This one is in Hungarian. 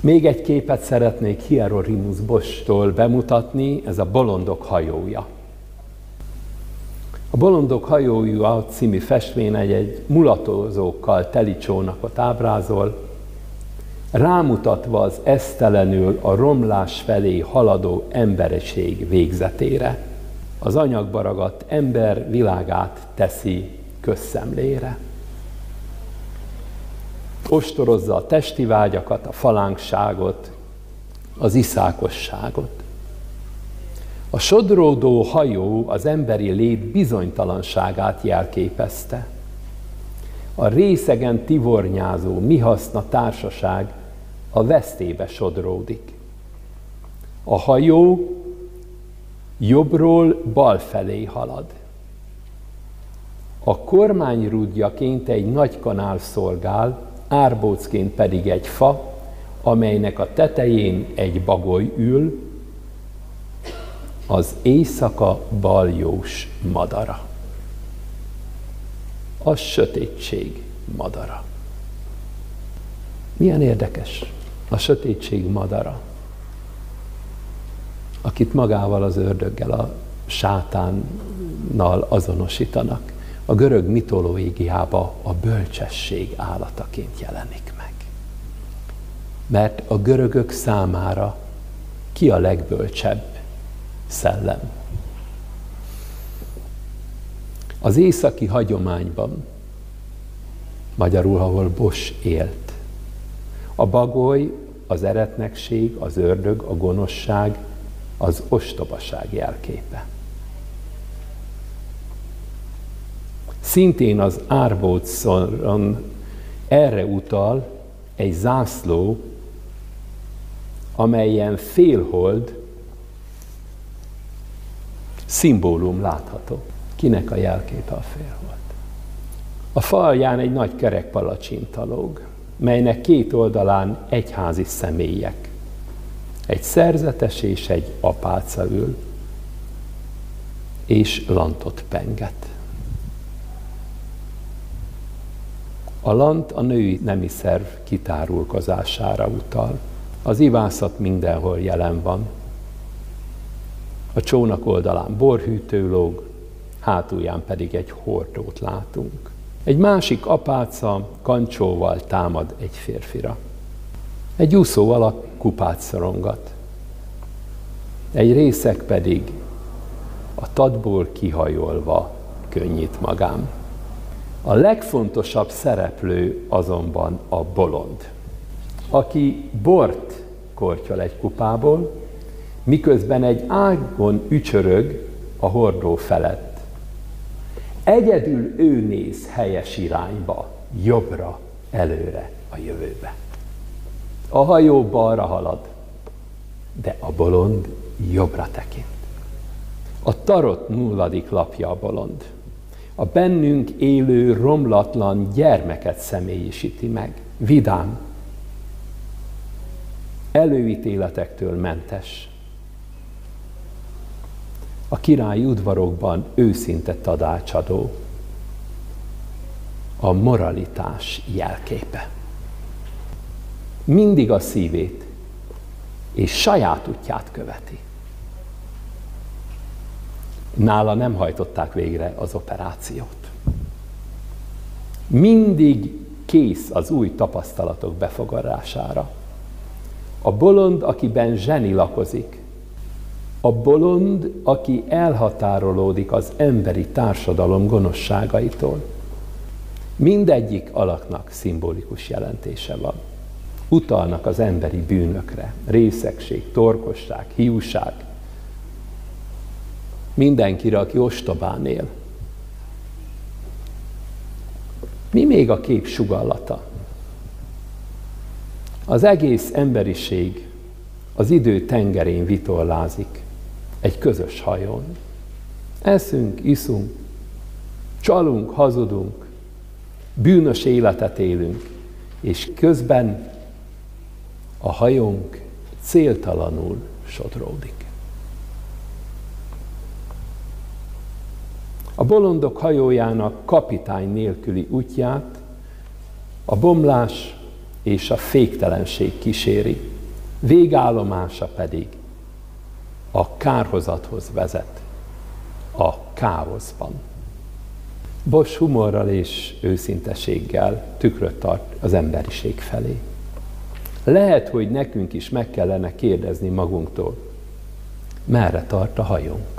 Még egy képet szeretnék Hieronymus Bostól bemutatni, ez a Bolondok hajója. A Bolondok hajója című festmény egy, egy mulatózókkal teli csónakot ábrázol, rámutatva az esztelenül a romlás felé haladó emberiség végzetére. Az anyagba ragadt ember világát teszi közszemlére. Ostorozza a testi vágyakat, a falánkságot, az iszákosságot. A sodródó hajó az emberi lét bizonytalanságát jelképezte. A részegen tivornyázó, mi haszna társaság a vesztébe sodródik. A hajó jobbról bal felé halad. A kormányrúdjaként egy nagy kanál szolgál, árbócként pedig egy fa, amelynek a tetején egy bagoly ül, az éjszaka baljós madara. A sötétség madara. Milyen érdekes a sötétség madara, akit magával az ördöggel, a sátánnal azonosítanak. A görög mitológiába a bölcsesség állataként jelenik meg. Mert a görögök számára ki a legbölcsebb szellem? Az északi hagyományban, magyarul, ahol Bos élt, a bagoly, az eretnekség, az ördög, a gonoszság, az ostobaság jelképe. Szintén az árbócon erre utal egy zászló, amelyen félhold szimbólum látható. Kinek a jelképe a félhold? A falján egy nagy kerek palacsinta lóg melynek két oldalán egyházi személyek. Egy szerzetes és egy apáca ül, és lantot penget. A lant a női nemi szerv kitárulkozására utal. Az ivászat mindenhol jelen van. A csónak oldalán borhűtő lóg, hátulján pedig egy hordót látunk. Egy másik apáca kancsóval támad egy férfira. Egy úszó alak kupát szorongat. Egy részek pedig a tadból kihajolva könnyít magám. A legfontosabb szereplő azonban a bolond, aki bort kortyol egy kupából, miközben egy ágon ücsörög a hordó felett. Egyedül ő néz helyes irányba, jobbra, előre, a jövőbe. A hajó balra halad, de a bolond jobbra tekint. A tarot nulladik lapja a bolond. A bennünk élő, romlatlan gyermeket személyisíti meg. Vidám, előítéletektől mentes, a királyi udvarokban őszinte tadácsadó, a moralitás jelképe. Mindig a szívét és saját útját követi. Nála nem hajtották végre az operációt. Mindig kész az új tapasztalatok befogadására. A bolond, akiben zseni lakozik, a bolond, aki elhatárolódik az emberi társadalom gonoszságaitól. Mindegyik alaknak szimbolikus jelentése van. Utalnak az emberi bűnökre, részegség, torkosság, hiúság. Mindenkire, aki ostobán él. Mi még a kép sugallata? Az egész emberiség az idő tengerén vitorlázik egy közös hajón. Eszünk, iszunk, csalunk, hazudunk, bűnös életet élünk, és közben a hajónk céltalanul sodródik. A bolondok hajójának kapitány nélküli útját a bomlás és a féktelenség kíséri, végállomása pedig a kárhozathoz vezet, a káoszban. Bosch humorral és őszinteséggel tükröt tart az emberiség felé. Lehet, hogy nekünk is meg kellene kérdezni magunktól, merre tart a hajónk.